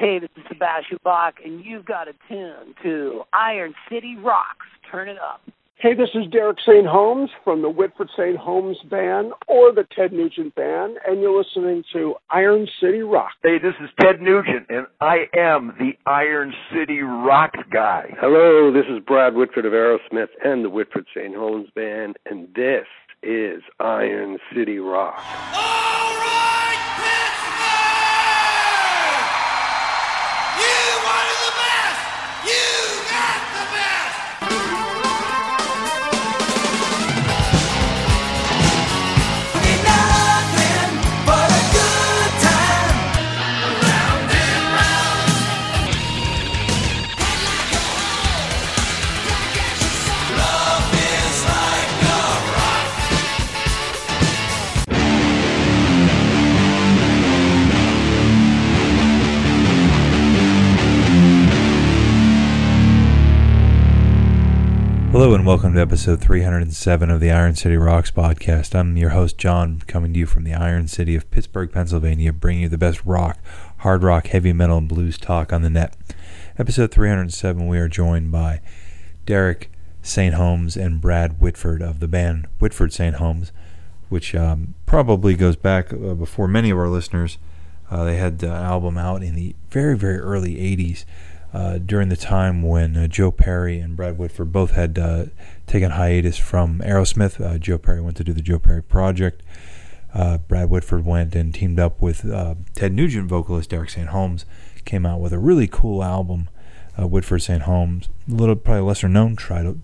Hey, this is Sebastian Bach, and you've got a tune to Iron City Rocks. Turn it up. Hey, this is Derek St. Holmes from the Whitford St. Holmes Band or the Ted Nugent Band, and you're listening to Iron City Rock. Hey, this is Ted Nugent, and I am the Iron City Rock guy. Hello, this is Brad Whitford of Aerosmith and the Whitford St. Holmes Band, and this is Iron City Rock. All oh! Hello and welcome to episode 307 of the Iron City Rocks podcast. I'm your host, John, coming to you from the Iron City of Pittsburgh, Pennsylvania, bringing you the best rock, hard rock, heavy metal, and blues talk on the net. Episode 307, we are joined by Derek St. Holmes and Brad Whitford of the band Whitford St. Holmes, which um, probably goes back uh, before many of our listeners. Uh, they had an album out in the very, very early 80s uh, during the time when uh, Joe Perry and Brad Whitford both had uh, taken hiatus from Aerosmith. Joe Perry went to do the Joe Perry Project. Brad Whitford went and teamed up with Ted Nugent vocalist Derek St. Holmes, came out with a really cool album, Whitford St. Holmes, a little probably lesser known tri-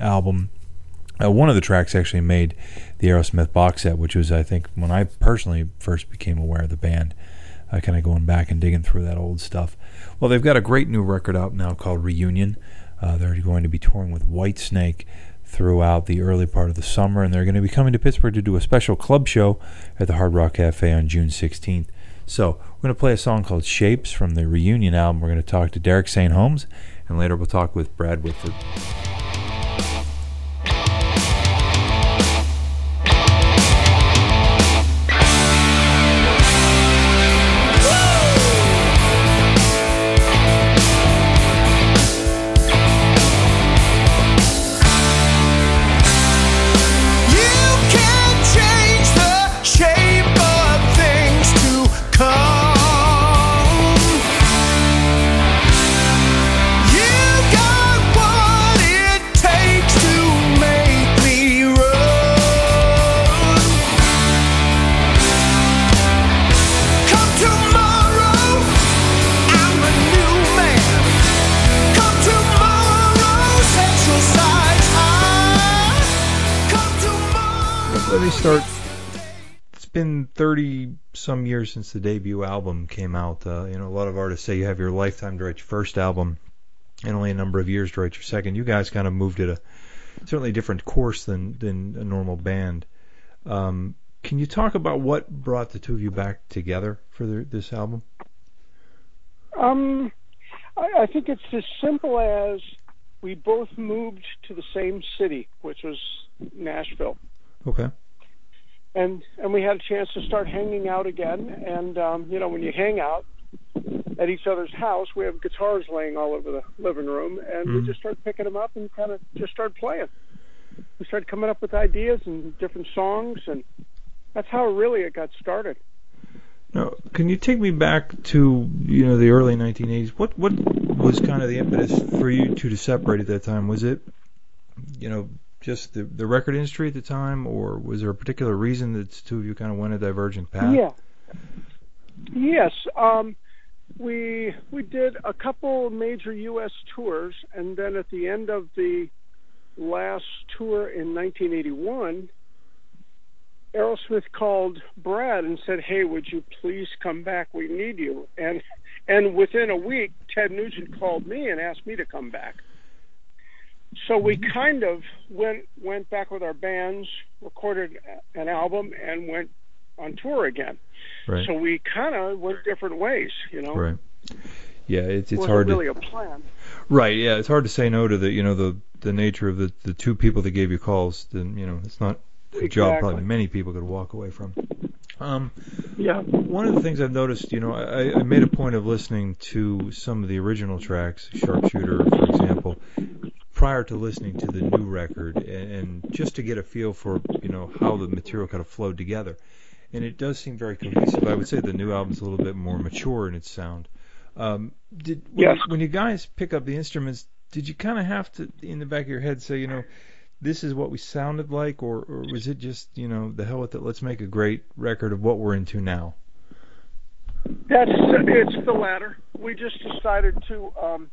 album. Uh, one of the tracks actually made the Aerosmith box set, which was, I think, when I personally first became aware of the band, uh, kind of going back and digging through that old stuff. Well, they've got a great new record out now called Reunion. Uh, they're going to be touring with Whitesnake throughout the early part of the summer, and they're going to be coming to Pittsburgh to do a special club show at the Hard Rock Cafe on June 16th. So, we're going to play a song called Shapes from the Reunion album. We're going to talk to Derek St. Holmes, and later we'll talk with Brad Whitford. Years since the debut album came out. Uh, you know, a lot of artists say you have your lifetime to write your first album and only a number of years to write your second. You guys kind of moved at a certainly different course than, than a normal band. Um, can you talk about what brought the two of you back together for the, this album? Um, I, I think it's as simple as we both moved to the same city, which was Nashville, Okay. And and we had a chance to start hanging out again. And um, you know, when you hang out at each other's house, we have guitars laying all over the living room, and Mhm. we just started picking them up and kind of just started playing. We started coming up with ideas and different songs, and that's how really it got started. Now, can you take me back to you know the early 1980s? What what was kind of the impetus for you two to separate at that time? Was it you know just the the record industry at the time, or was there a particular reason that the two of you kind of went a divergent path? Yeah. Yes. Um, we we did a couple major U.S. tours, and then at the end of the last tour in 1981, Aerosmith called Brad and said, "Hey, would you please come back? We need you." And and within a week, Ted Nugent called me and asked me to come back. So we kind of went went back with our bands, recorded an album, and went on tour again. Right. So we kind of went different ways, you know. Right. Yeah, it's it's hard really to a plan. right. Yeah, it's hard to say no to the you know the the nature of the the two people that gave you calls. Then you know it's not a job Exactly. probably many people could walk away from. Um, Yeah. one of the things I've noticed, you know, I, I made a point of listening to some of the original tracks, Sharpshooter, for example, prior to listening to the new record, and, and just to get a feel for, you know, how the material kind of flowed together. And it does seem very cohesive. I would say the new album's a little bit more mature in its sound. Um, did when, Yes. when you guys pick up the instruments, did you kind of have to, in the back of your head, say, you know, this is what we sounded like, or, or was it just, you know, the hell with it, let's make a great record of what we're into now? That's it's the latter. We just decided to um,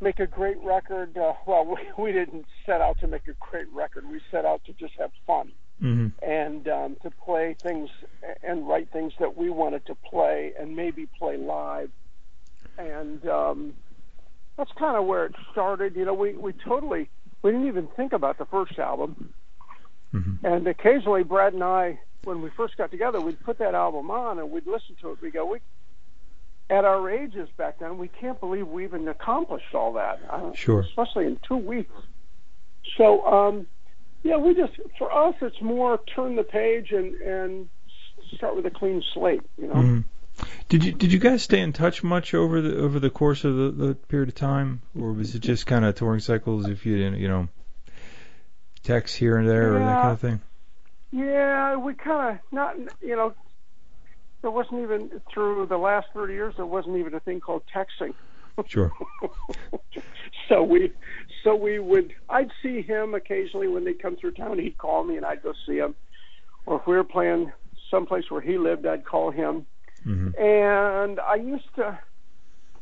make a great record. Uh, well, we, we didn't set out to make a great record. We set out to just have fun hmm and um, to play things and write things that we wanted to play and maybe play live. And um, that's kind of where it started. You know, we we totally we didn't even think about the first album. Mhm. And occasionally, Brad and I, when we first got together, we'd put that album on and we'd listen to it. We go, we, at our ages back then, we can't believe we even accomplished all that. Sure. Especially in two weeks. So, um, yeah, we just for us, it's more turn the page and and start with a clean slate. You know. Mhm. Did you did you guys stay in touch much over the over the course of the, the period of time, or was it just kind of touring cycles? If you didn't, you know, texts here and there or that kind of thing. Yeah, we kind of not. You know, there wasn't even through the last thirty years. There wasn't even a thing called texting. Sure. so we so we would I'd see him occasionally when they'd come through town he'd call me and I'd go see him or if we were playing someplace where he lived I'd call him hmm and I used to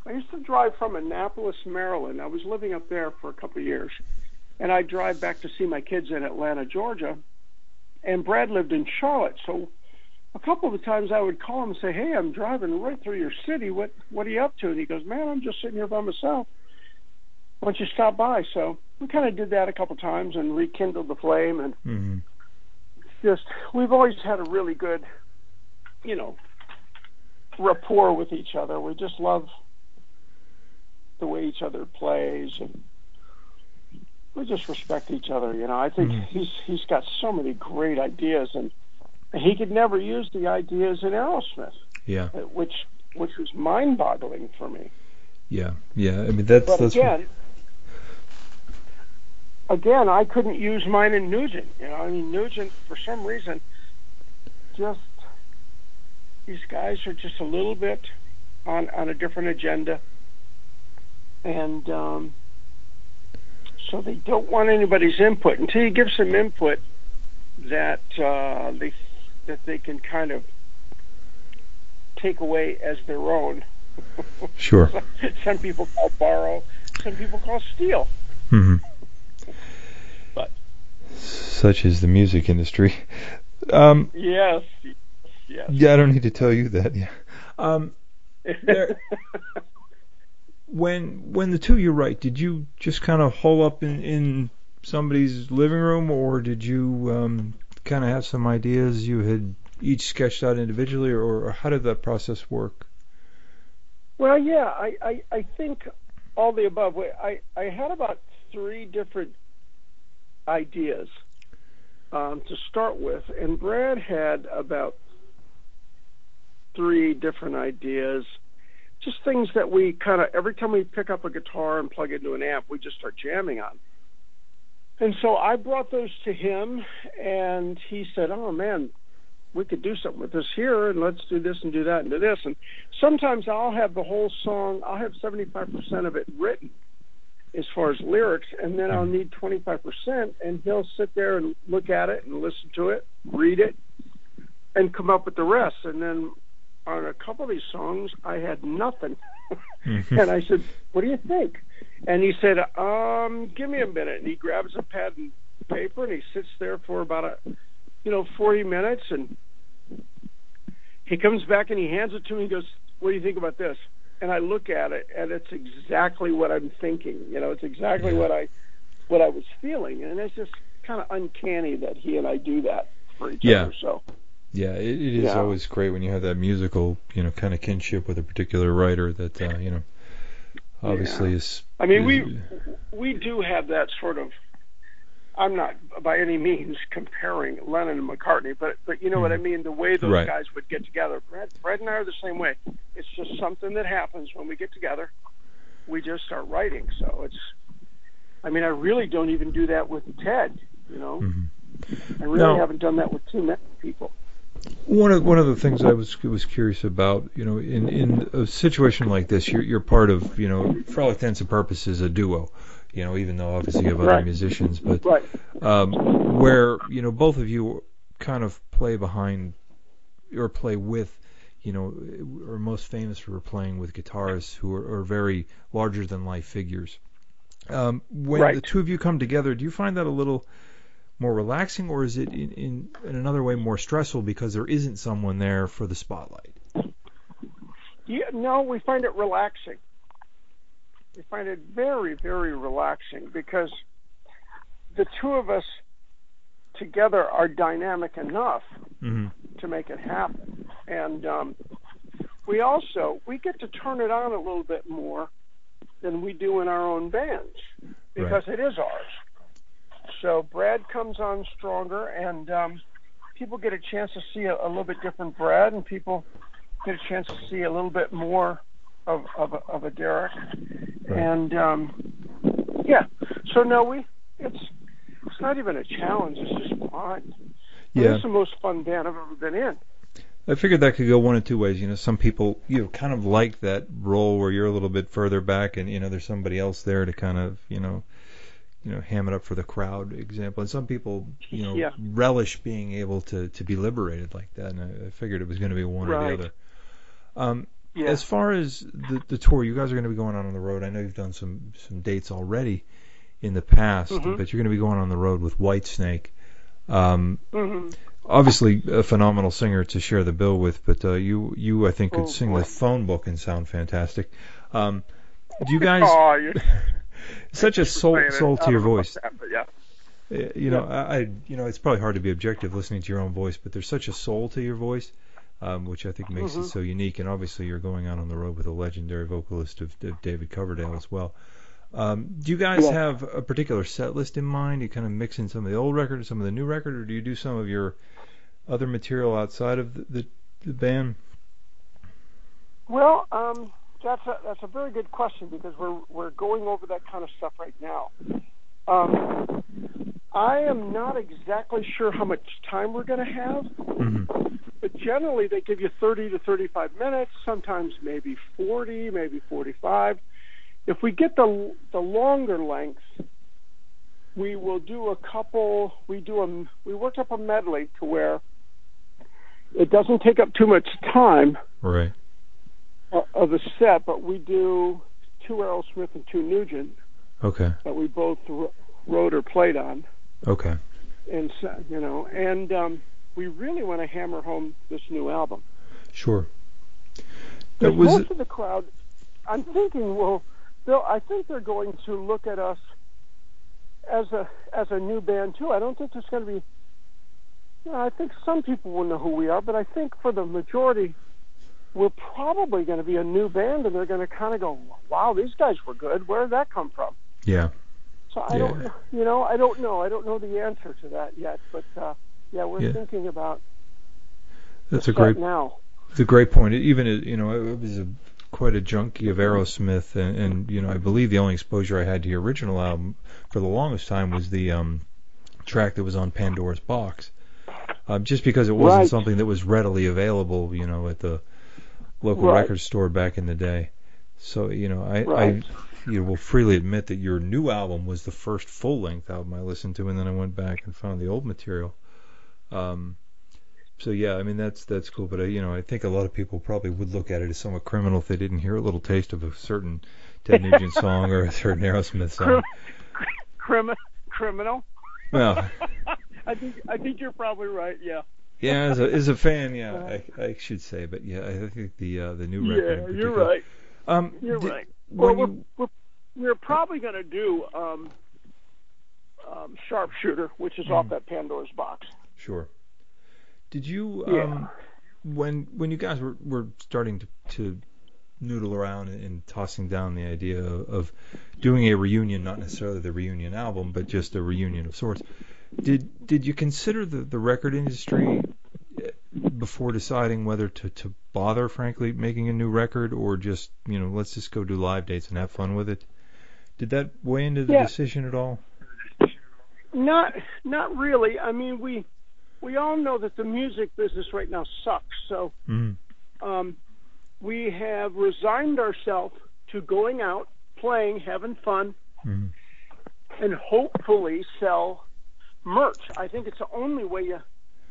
I used to drive from Annapolis Maryland I was living up there for a couple of years and I'd drive back to see my kids in Atlanta Georgia and Brad lived in Charlotte so a couple of times I would call him and say, "Hey, I'm driving right through your city. What what are you up to?" And he goes, "Man, I'm just sitting here by myself. Why don't you stop by?" So we kind of did that a couple times and rekindled the flame, and hmm just we've always had a really good, you know, rapport with each other. We just love the way each other plays, and we just respect each other. You know, I think Mhm. he's he's got so many great ideas, and he could never use the ideas in Aerosmith, Yeah. uh, which which was mind-boggling for me. Yeah. Yeah. I mean, that's But that's. again, again, I couldn't use mine in Nugent. You know, I mean, Nugent for some reason, just these guys are just a little bit on on a different agenda, and um, so they don't want anybody's input until you give some input that uh, they that they can kind of take away as their own. Sure. some people call borrow, some people call steal. hmm But- Such is the music industry. Um, Yes, yes. yeah, I don't need to tell you that. Yeah. Um, There- when when the two you write, did you just kind of hole up in in somebody's living room, or did you um, kind of have some ideas you had each sketched out individually, or, or how did that process work? well, yeah, I, I, I think all the above. I, I had about three different ideas um, to start with, and Brad had about three different ideas. Just things that we kind of every time we pick up a guitar and plug into an amp, we just start jamming on. And so I brought those to him, and he said, "Oh man, we could do something with this here, and let's do this and do that and do this." And sometimes I'll have the whole song. I'll have seventy-five percent of it written, as far as lyrics, and then I'll need twenty-five percent, and he'll sit there and look at it and listen to it, read it, and come up with the rest. And then on a couple of these songs, I had nothing. Mhm. and I said, "What do you think?" And he said, "Um, give me a minute." And he grabs a pad and paper and he sits there for about a, you know, forty minutes, and he comes back and he hands it to me. He goes, "What do you think about this?" And I look at it, and it's exactly what I'm thinking. You know, it's exactly what I, what I was feeling, and it's just kind of uncanny that he and I do that for each Yeah. other. So Yeah, it, it is Yeah. always great when you have that musical, you know, kind of kinship with a particular writer that uh, you know, obviously is. I mean, is- we we do have that sort of I'm not by any means comparing Lennon and McCartney, but but you know what I mm-hmm. mean. The way those Right. guys would get together. Brad, Brad and I are the same way. It's just something that happens when we get together. We just start writing. So it's. I mean, I really don't even do that with Ted. You know, mm-hmm. I really No. haven't done that with too many people. One of one of the things I was was curious about, you know, in in a situation like this, you're you're part of, you know, for all intents and purposes, a duo. You know, even though obviously you have other Right. musicians, but Right. um, where you know both of you kind of play behind or play with, you know, are most famous for playing with guitarists who are, are very larger than life figures. Um, when Right. the two of you come together, do you find that a little more relaxing, or is it in, in, in another way more stressful because there isn't someone there for the spotlight? Yeah, no, we find it relaxing. We find it very, very relaxing because the two of us together are dynamic enough hmm to make it happen. And um, we also we get to turn it on a little bit more than we do in our own bands because it is ours. So Brad comes on stronger, and um, people get a chance to see a, a little bit different Brad, and people get a chance to see a little bit more of of a, of a Derek. Right. And um, yeah, so no, we it's it's not even a challenge. It's just fun. Yeah. It's the most fun band I've ever been in. I figured that could go one of two ways. You know, some people you know kind of like that role where you're a little bit further back, and you know there's somebody else there to kind of you know, you know, ham it up for the crowd example. And some people you know Yeah. relish being able to to be liberated like that. And I, I figured it was going to be one or the other. Um, Yeah. As far as the the tour, you guys are going to be going out on the road. I know you've done some some dates already in the past, Mhm. but you're going to be going on the road with Whitesnake. Um, hmm obviously a phenomenal singer to share the bill with, but uh, you you I think could Oh, sing boy. the phone book and sound fantastic. Um, do you guys Oh, such a soul soul to your voice? that, but yeah. Uh, You know, I, I you know it's probably hard to be objective listening to your own voice, but there's such a soul to your voice, um, which I think makes it Mhm. so unique. And obviously, you're going out on the road with a legendary vocalist of, of David Coverdale as well. Um, do you guys Yeah. have a particular set list in mind? You kind of mix in some of the old record and some of the new record, or do you do some of your other material outside of the, the, the band? Well, um, that's a that's a very good question because we're we're going over that kind of stuff right now. Um, I am not exactly sure how much time we're going to have, Mm-hmm. but generally they give you 30 to 35 minutes, sometimes maybe 40, maybe 45. If we get the the longer length, we will do a couple. We do a we work up a medley to where it doesn't take up too much time Right. Of a set, but we do two Aerosmith and two Nugent Okay. that we both wrote or played on, Okay. and so, you know, and um, we really want to hammer home this new album. Sure. That was most of the crowd, I'm thinking, well, they'll, I think they're going to look at us as a as a new band too. I don't think there's going to be. You know, I think some people will know who we are, but I think for the majority, we're probably going to be a new band, and they're going to kind of go, "Wow, these guys were good. Where did that come from?" yeah. So I Yeah. don't, you know, I don't know. I don't know the answer to that yet, but uh, yeah, we're Yeah. thinking about That's a great now. It's a great point. Even uh, you know, I was a, quite a junkie of Aerosmith, and, and you know, I believe the only exposure I had to your original album for the longest time was the um, track that was on Pandora's Box, um, just because it wasn't Right. something that was readily available, you know, at the local Right. record store back in the day. So you know, I, Right. I you know, will freely admit that your new album was the first full length album I listened to, and then I went back and found the old material. Um, so yeah, I mean that's that's cool, but I, you know I think a lot of people probably would look at it as somewhat criminal if they didn't hear a little taste of a certain Ted Nugent song or a certain Aerosmith song. Crimi- criminal. Well, I think I think you're probably right. Yeah. Yeah, as a as a fan, yeah, I, I should say, but yeah, I think the uh, the new record. Yeah, you're right. Um, You're di- right. Well, we're, you, we're we're probably going to do um, um, Sharpshooter, which is off that Pandora's box. sure. Did you Yeah. um when when you guys were were starting to to noodle around and, and tossing down the idea of, of doing a reunion, not necessarily the reunion album, but just a reunion of sorts. Did did you consider the, the record industry eh, before deciding whether to, to bother, frankly, making a new record, or just you know let's just go do live dates and have fun with it? Did that weigh into the Yeah. decision at all? Not not really. I mean, we we all know that the music business right now sucks. So Mm. um, we have resigned ourselves to going out, playing, having fun, Mm. and hopefully sell merch. I think it's the only way you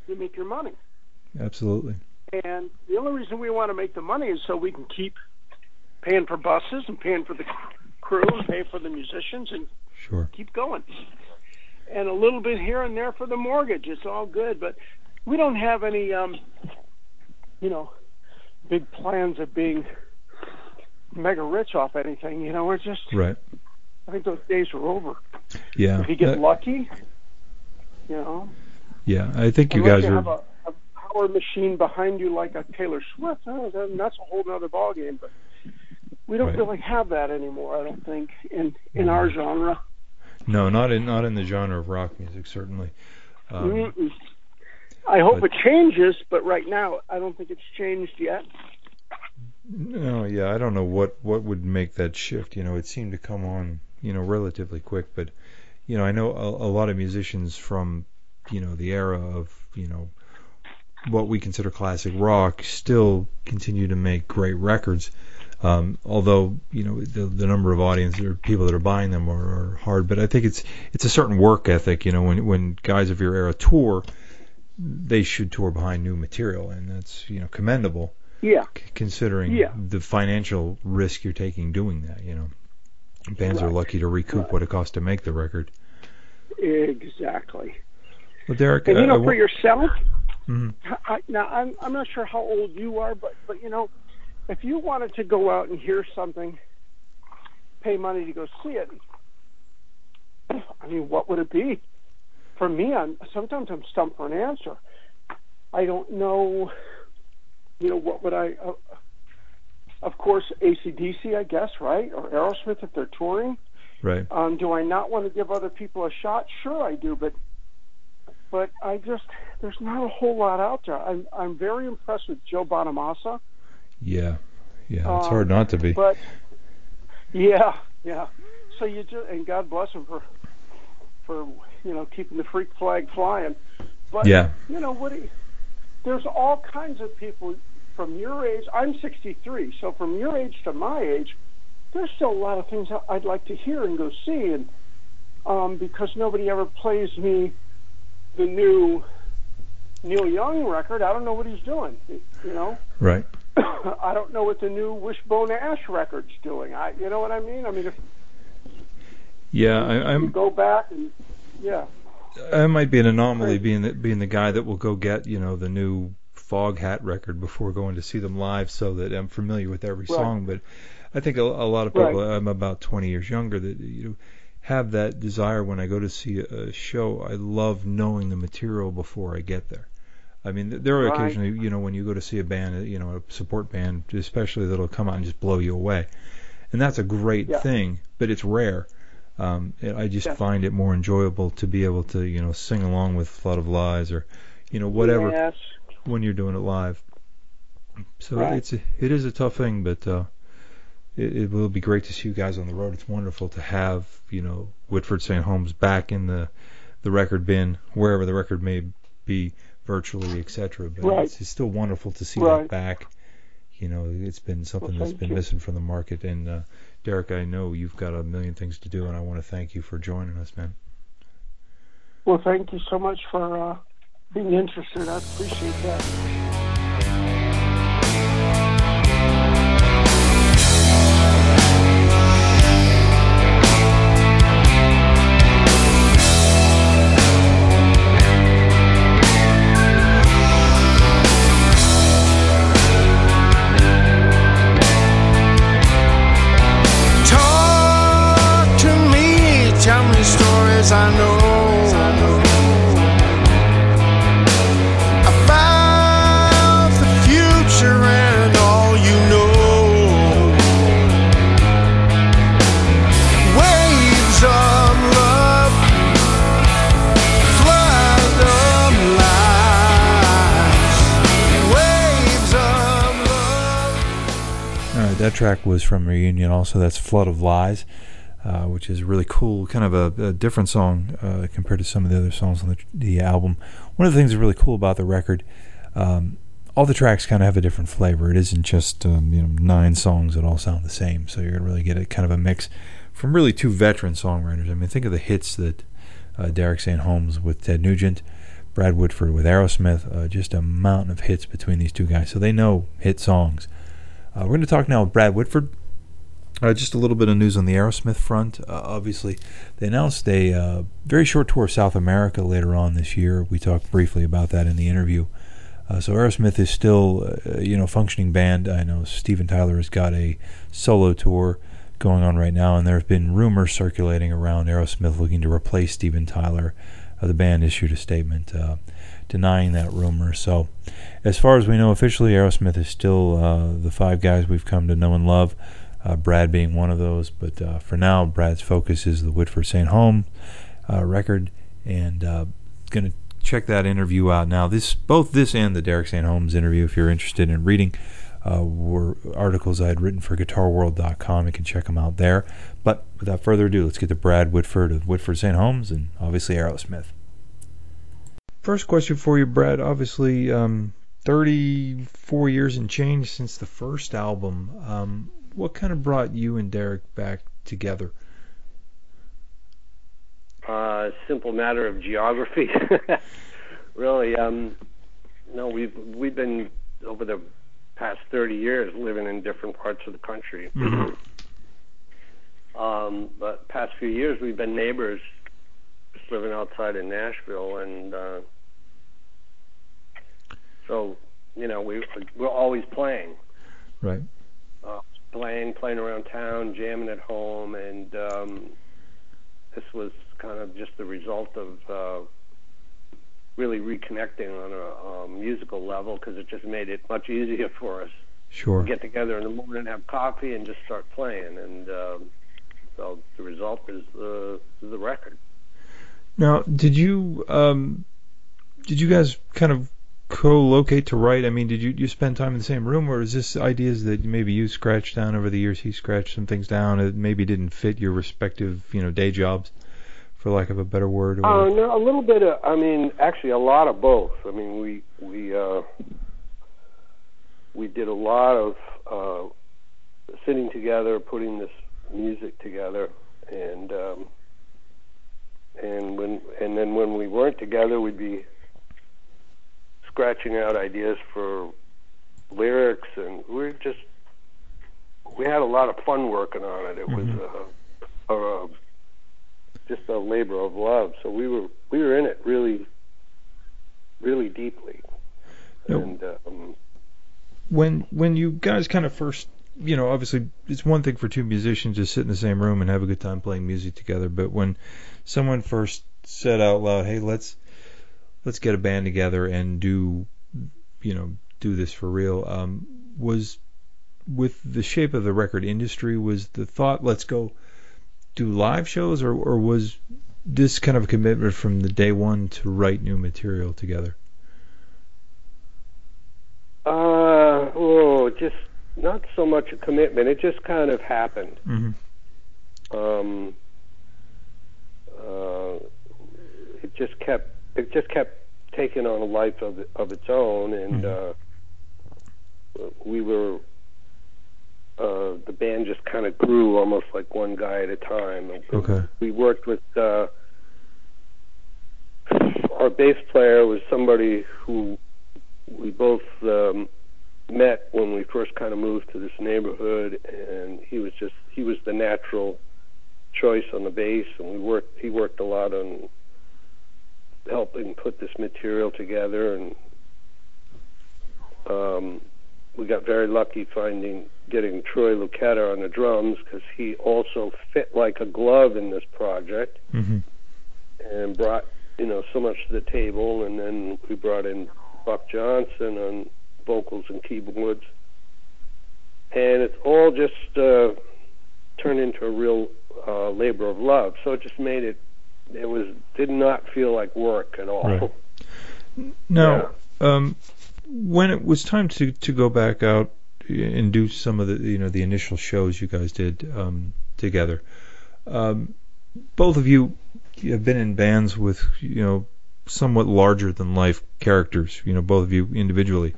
you make your money. Absolutely. And the only reason we want to make the money is so we can keep paying for buses and paying for the crew and paying for the musicians and Sure. keep going. And a little bit here and there for the mortgage. It's all good, but we don't have any, um, you know, big plans of being mega rich off anything. You know, we're just. Right. I think those days are over. Yeah. If you get Uh, lucky, you know, yeah. I think you unless guys you are. have a, a power machine behind you like a Taylor Swift, then that's a whole other ballgame. But we don't Right. really have that anymore. I don't think in in our genre. No, not in not in the genre of rock music, certainly. Um, I hope but- it changes, but right now I don't think it's changed yet. no, yeah, I don't know what what would make that shift. You know, it seemed to come on, you know, relatively quick. But you know, I know a, a lot of musicians from, you know, the era of, you know, what we consider classic rock still continue to make great records. Um, although you know the the number of audience or people that are buying them are, are hard, but I think it's it's a certain work ethic. You know, when when guys of your era tour, they should tour behind new material, and that's you know commendable Yeah, c- considering Yeah. the financial risk you're taking doing that. You know, bands are lucky to recoup Right. what it costs to make the record. exactly. Well, Derek, And you uh, know, I for yourself, Mhm. I, now I'm I'm not sure how old you are, but but you know, if you wanted to go out and hear something, pay money to go see it. I mean, what would it be? For me, I'm sometimes I'm stumped for an answer. I don't know. You know, what would I? Uh, of course, ACDC, I guess, right, or Aerosmith if they're touring. right. Um, do I not want to give other people a shot? Sure, I do, but but I just there's not a whole lot out there. I'm I'm very impressed with Joe Bonamassa, Yeah, yeah, it's Um, hard not to be. but yeah, yeah. So you just and God bless him for for you know keeping the freak flag flying. But Yeah, you know what? There's all kinds of people from your age. I'm 63, so from your age to my age, there's still a lot of things I'd like to hear and go see, and um, because nobody ever plays me the new Neil Young record, I don't know what he's doing. You know, right. I don't know what the new Wishbone Ash record's doing. I, you know what I mean? I mean, if Yeah, I, I'm go back and yeah, I might be an anomaly, being the, being the guy that will go get you know the new Foghat record before going to see them live, so that I'm familiar with every Right. song. But I think a, a lot of people. Right. I'm about 20 years younger that you know have that desire when I go to see a show. I love knowing the material before I get there. I mean, there are Right. occasionally, you know, when you go to see a band, uh, you know, a support band, especially that'll come out and just blow you away, and that's a great Yeah. thing, but it's rare. Um, I just Yeah. find it more enjoyable to be able to, you know, sing along with Flood of Lies or, you know, whatever Yes. When you're doing it live. So Right. it's a, it is a tough thing, but uh, it, it will be great to see you guys on the road. It's wonderful to have you know Whitford St. Holmes back in the the record bin wherever the record may be virtually, etc. But Right. it's, it's still wonderful to see Right. that back. You know, it's been something Well, that's been you. missing from the market. And uh, Derek, I know you've got a million things to do, and I want to thank you for joining us, man. Well, thank you so much for uh, being interested. I appreciate that. Track was from Reunion also. That's Flood of Lies, uh, which is really cool, kind of a, a different song uh, compared to some of the other songs on the, the album. One of the things that's really cool about the record, um, all the tracks kind of have a different flavor. It isn't just um, you know nine songs that all sound the same. So you're gonna really get a kind of a mix from really two veteran songwriters. I mean, think of the hits that uh, Derek St. Holmes with Ted Nugent, Brad Whitford with Aerosmith, uh, just a mountain of hits between these two guys. So they know hit songs. Uh, we're going to talk now with Brad Whitford. Uh, just a little bit of news on the Aerosmith front. Uh, obviously, they announced a uh, very short tour of South America later on this year. We talked briefly about that in the interview. Uh, so Aerosmith is still, uh, you know, functioning band. I know Steven Tyler has got a solo tour going on right now, and there have been rumors circulating around Aerosmith looking to replace Steven Tyler. The band issued a statement uh, denying that rumor. So, as far as we know officially, Aerosmith is still uh, the five guys we've come to know and love. Uh, Brad being one of those, but for now, Brad's focus is the Whitford St. Holmes record, and going to check that interview out now. This both this and the Derek St. Holmes interview, if you're interested in reading uh, were articles I had written for GuitarWorld.com. You can check them out there. But without further ado, let's get to Brad Whitford of Whitford St. Holmes and obviously Aerosmith. First question for you, Brad. Obviously, um, 34 years and change since the first album. Um, what kind of brought you and Derek back together? Uh, simple matter of geography. really, um, no, we've we've been over the past 30 years living in different parts of the country. Mm-hmm. Um, but past few years we've been neighbors, just living outside in Nashville, and uh, so you know we we're always playing, Right. uh, playing, playing around town, jamming at home, and um, this was kind of just the result of uh, really reconnecting on a um, musical level because it just made it much easier for us Sure. to get together in the morning, have coffee, and just start playing. And um, so the result is the is the record. Now, did you um, did you guys kind of co-locate to write? I mean, did you you spend time in the same room, or is this ideas that maybe you scratched down over the years? He scratched some things down that maybe didn't fit your respective, you know, day jobs, for lack of a better word. Or, Uh, no, a little bit of. I mean, actually, a lot of both. I mean, we we uh, we did a lot of uh, sitting together, putting this music together, and um, and when and then when we weren't together, we'd be scratching out ideas for lyrics, and we were just we had a lot of fun working on it. It was uh, a, a just a labor of love. So we were we were in it really, really deeply. Now, And um, when when you guys kind of first you know obviously it's one thing for two musicians to sit in the same room and have a good time playing music together but when someone first said out loud hey let's let's get a band together and do you know do this for real um was with the shape of the record industry was the thought let's go do live shows or or was this kind of a commitment from the day one to write new material together uh, oh, just not so much a commitment. It just kind of happened. mm-hmm. Um, uh, it just kept it just kept taking on a life of of its own, and uh, we were uh, the band just kind of grew almost like one guy at a time. okay we worked with uh, our bass player was somebody who we both um, met when we first kind of moved to this neighborhood, and he was just he was the natural choice on the bass, and we worked. He worked a lot on helping put this material together, and um, we got very lucky finding getting Troy Luccketta on the drums because he also fit like a glove in this project mm-hmm. and brought you know so much to the table. And then we brought in Buck Johnson on vocals and keyboards, and it's all just uh, turned into a real uh, labor of love. So it just made it. It was did not feel like work at all. Right. Now, um, when it was time to, to go back out and do some of the you know the initial shows you guys did um, together. Um, both of you have been in bands with you know somewhat larger than life characters. You know, both of you individually.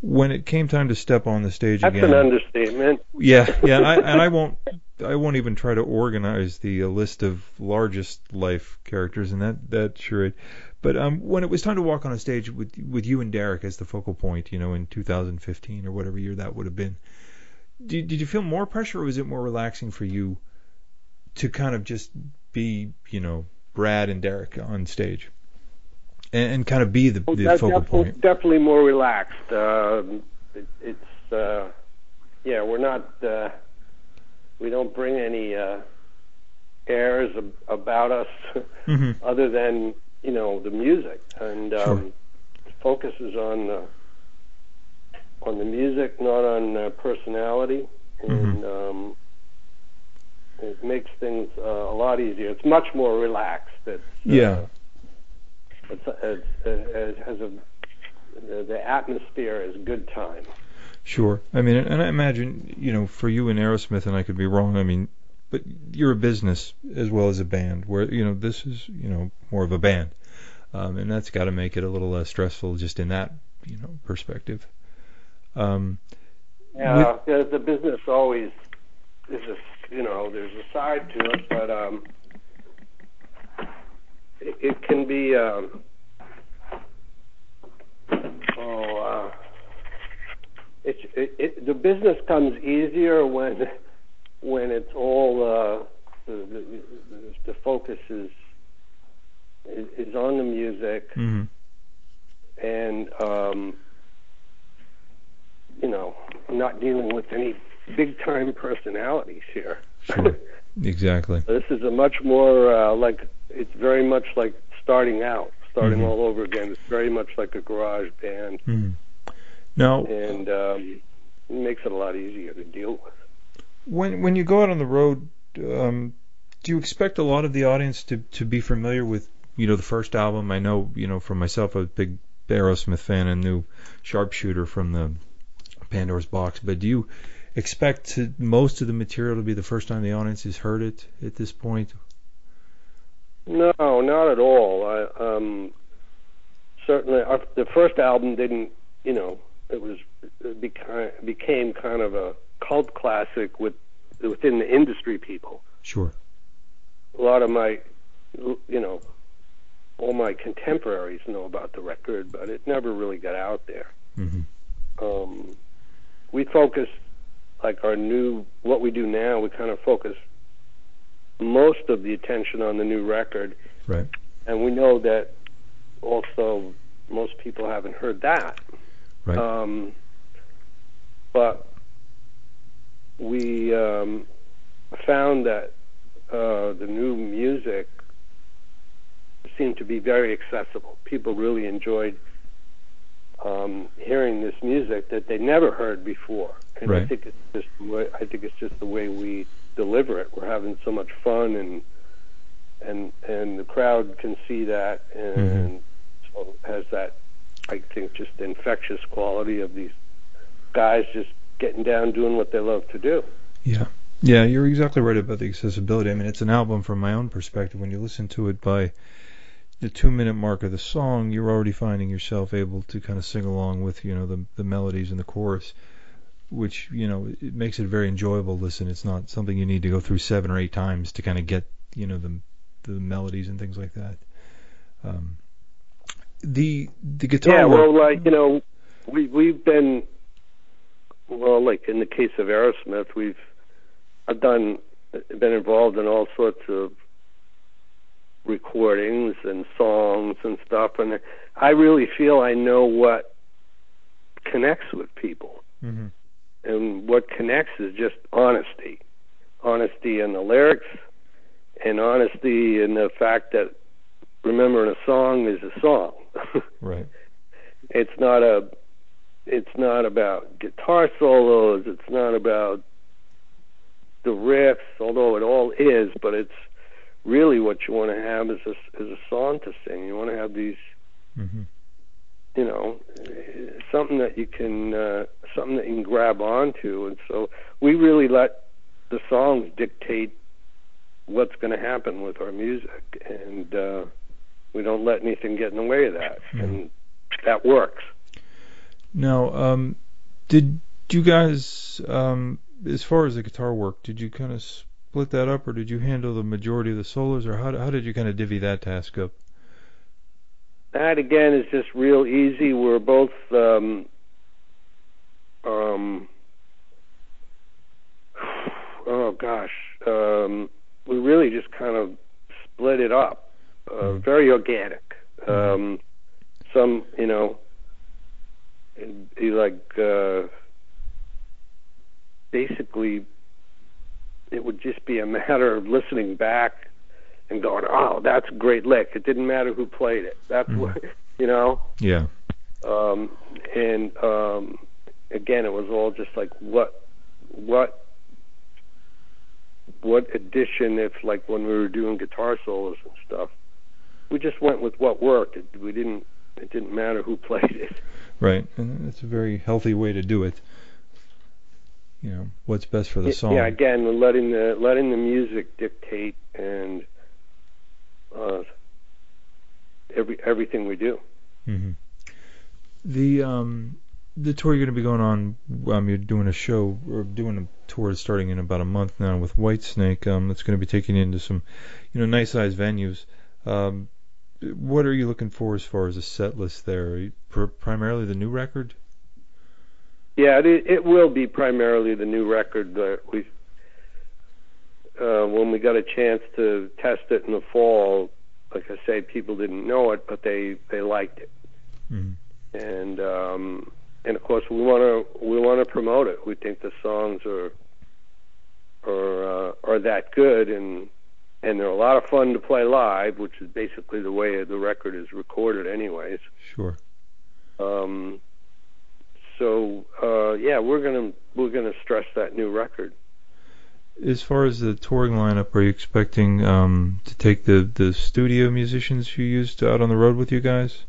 When it came time to step on the stage That's again, an understatement. yeah, yeah, and I, and I won't, I won't even try to organize the uh, list of largest life characters, and that that sure. It. But um, when it was time to walk on a stage with with you and Derek as the focal point, you know, in 2015 or whatever year that would have been, did did you feel more pressure, or was it more relaxing for you to kind of just be, you know, Brad and Derek on stage, and, and kind of be the, the focal point? definitely more relaxed. Um, it, it's uh, yeah, we're not uh, we don't bring any uh, airs ab- about us hmm other than you know the music, and um, Sure. focuses on uh, on the music, not on uh, personality, and um, it makes things uh, a lot easier. It's much more relaxed. It's, uh, Yeah. it's, it's, it has a the, the atmosphere is good time. Sure. I mean, and I imagine, you know, for you and Aerosmith, and I could be wrong. I mean, but you're a business as well as a band, where you know this is, you know, more of a band, um, and that's got to make it a little less stressful just in that, you know, perspective. Um, Yeah, the, the business always is a you know there's a side to it, but um, it, it can be um, oh uh, it, it, it the business comes easier when when it's all uh, the, the the focus is is, on the music mhm. and um, you know, not dealing with any big time personalities here. Sure. Exactly. this is a much more uh, like it's very much like starting out, starting Mhm. all over again. It's very much like a garage band, Mhm. Now, and um, it makes it a lot easier to deal with. when when you go out on the road, um, do you expect a lot of the audience to to be familiar with you know the first album? I know you know for myself, I'm a big Aerosmith fan and knew Sharpshooter from the Pandora's Box. But do you expect to, most of the material to be the first time the audience has heard it at this point? No, not at all. I, um, certainly, our, the first album didn't. You know, it was it became became kind of a cult classic with within the industry people. Sure. A lot of my, you know, all my contemporaries know about the record, but it never really got out there. hmm Um, we focus, like our new, what we do now, we kind of focus most of the attention on the new record Right. and we know that also most people haven't heard that. Right. Um, but we um, found that uh, the new music seemed to be very accessible. People really enjoyed um, hearing this music that they never heard before, and I think it's just the way, I think it's just the way we deliver it. We're having so much fun and and and the crowd can see that and so has that I think just the infectious quality of these guys just getting down doing what they love to do. Yeah. Yeah, you're exactly right about the accessibility. I mean, it's an album from my own perspective. When you listen to it by the two minute mark of the song, you're already finding yourself able to kind of sing along with, you know, the, the melodies and the chorus, which, you know, it makes it very enjoyable listen. It's not something you need to go through seven or eight times to kind of get, you know, the, the melodies and things like that. Um, the, the guitar yeah, well like, you know, we we've been well, like in the case of Aerosmith, we've I've done been involved in all sorts of recordings and songs and stuff and I really feel I know what connects with people. Mhm. and what connects is just honesty honesty in the lyrics and honesty in the fact that remembering a song is a song Right. it's not a it's not about guitar solos. It's not about the riffs although it all is but it's really what you want to have is a is a song to sing. You want to have these hmm you know, something that you can uh, something that you can grab onto, and so we really let the songs dictate what's going to happen with our music, and uh, we don't let anything get in the way of that, and that works. Now, um, did you guys, um, as far as the guitar work, did you kind of split that up, or did you handle the majority of the solos, or how how did you kind of divvy that task up? That again is just real easy. We're both um, um, oh gosh, um, we really just kind of split it up. Uh, very organic. Um, some, you know, like uh, basically it would just be a matter of listening back and going, "Oh, that's a great lick." It didn't matter who played it. That's what you know. Yeah. Um, and um, again, it was all just like what, what, what addition? If like when we were doing guitar solos and stuff, we just went with what worked. It, we didn't. It didn't matter who played it. Right, and it's a very healthy way to do it. You know, what's best for the Yeah, song. Yeah, again, letting the letting the music dictate and uh, every everything we do. hmm The um the tour you're going to be going on, um, you're doing a show or doing a tour starting in about a month now with Whitesnake. Um, that's going to be taking you into some, you know, nice sized venues. Um, what are you looking for as far as a set list there? Pr- primarily the new record? Yeah, it, it will be primarily the new record that we. Uh, when we got a chance to test it in the fall, like I say, people didn't know it, but they they liked it, Mhm. and um, and of course we want to we want to promote it. We think the songs are are uh, are that good, and and they're a lot of fun to play live, which is basically the way the record is recorded, anyways. Sure. Um, so uh, yeah, we're gonna we're gonna stress that new record. As far as the touring lineup, are you expecting um, to take the, the studio musicians you used out on the road with you guys?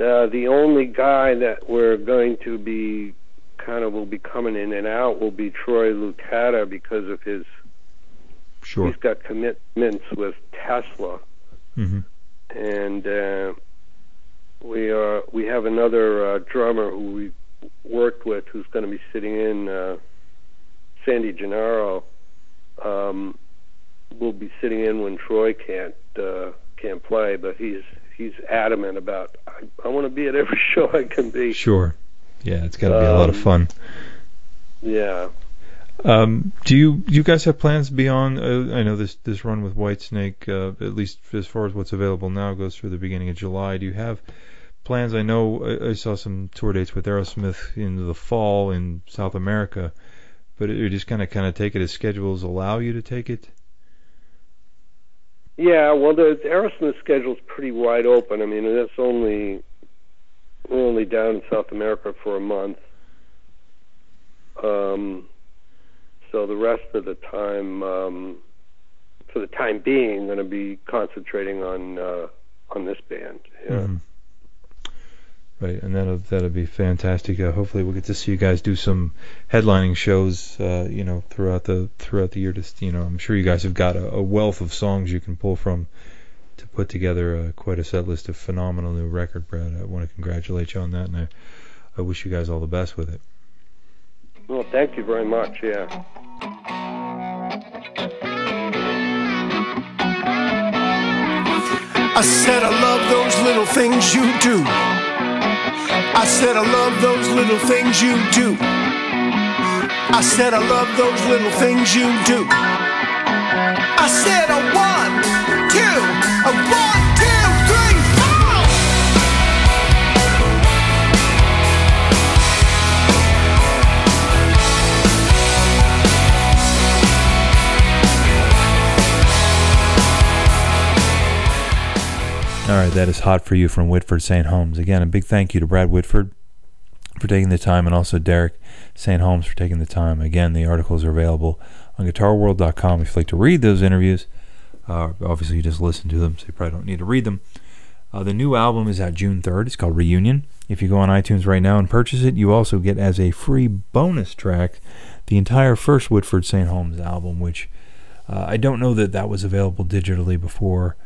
Uh, the only guy that we're going to be kind of will be coming in and out will be Troy Luccketta because of his Sure. he's got commitments with Tesla hmm and uh, we are we have another uh, drummer who we worked with who's going to be sitting in uh, Sandy Gennaro um, will be sitting in when Troy can't uh, can't play, but he's he's adamant about I, I want to be at every show I can be. Sure. Yeah, it's got to be a lot of Um, fun. Yeah. Um, do you you guys have plans beyond? Uh, I know this this run with Whitesnake, uh, at least as far as what's available now, goes through the beginning of July. Do you have plans? I know I, I saw some tour dates with Aerosmith in the fall in South America, but you just kind of kind of take it as schedules allow you to take it. Yeah, well, the, Aerosmith schedule's pretty wide open. I mean, that's only only down in South America for a month. Um, so the rest of the time, um, for the time being, going to be concentrating on uh, on this band. Yeah. Mhm. Right, and that'll that'll be fantastic. Uh, hopefully, we'll get to see you guys do some headlining shows. Uh, you know, throughout the throughout the year. Just you know, I'm sure you guys have got a, a wealth of songs you can pull from to put together uh, quite a set list of phenomenal new record, Brad. I want to congratulate you on that, and I, I wish you guys all the best with it. Well, thank you very much. Yeah. I said I love those little things you do. I said I love those little things you do. I said I love those little things you do. I said a one, two, a one, All right, that is hot for you from Whitford St. Holmes. Again, a big thank you to Brad Whitford for taking the time, and also Derek St. Holmes for taking the time. Again, the articles are available on GuitarWorld.com if you'd like to read those interviews. Uh, obviously, you just listen to them, so you probably don't need to read them. Uh, the new album is out June 3rd. It's called Reunion. If you go on iTunes right now and purchase it, you also get as a free bonus track the entire first Whitford St. Holmes album, which uh, I don't know that that was available digitally before.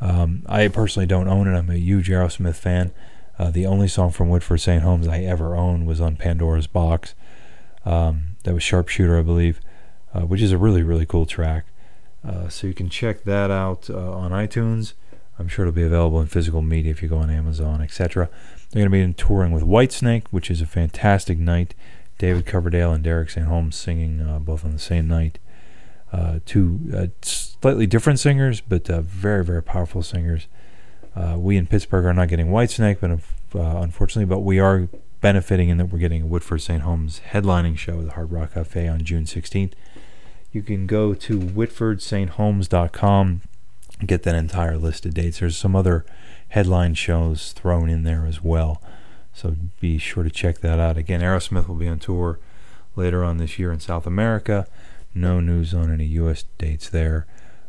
Um, I personally don't own it. I'm a huge Aerosmith fan. Uh, the only song from Whitford St. Holmes I ever owned was on Pandora's Box. Um, that was Sharpshooter, I believe, uh, which is a really, really cool track. Uh, so you can check that out uh, on iTunes. I'm sure it'll be available in physical media if you go on Amazon, etc. They're going to be touring with Whitesnake, which is a fantastic night. David Coverdale and Derek St. Holmes singing uh, both on the same night. Uh, two uh, slightly different singers, but uh, very, very powerful singers. Uh, we in Pittsburgh are not getting Whitesnake, but unfortunately, but we are benefiting in that we're getting Whitford St. Holmes headlining show at the Hard Rock Cafe on June 16th. You can go to whitfordstholmes.com and get that entire list of dates. There's some other headline shows thrown in there as well. So be sure to check that out. Again, Aerosmith will be on tour later on this year in South America. No news on any U.S. dates there.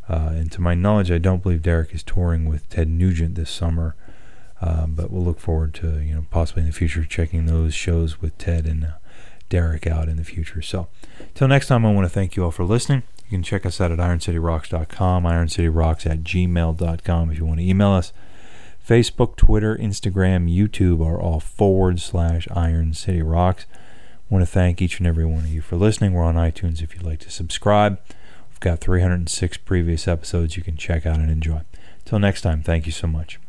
Uh, and to my knowledge, I don't believe Derek is touring with Ted Nugent this summer. Uh, but we'll look forward to you know possibly in the future checking those shows with Ted and uh, Derek out in the future. So, till next time, I want to thank you all for listening. You can check us out at IronCityRocks.com, IronCityRocks at gmail.com if you want to email us. Facebook, Twitter, Instagram, YouTube are all forward slash Iron City Rocks want to thank each and every one of you for listening. We're on iTunes if you'd like to subscribe. We've got 306 previous episodes you can check out and enjoy. Till next time, thank you so much.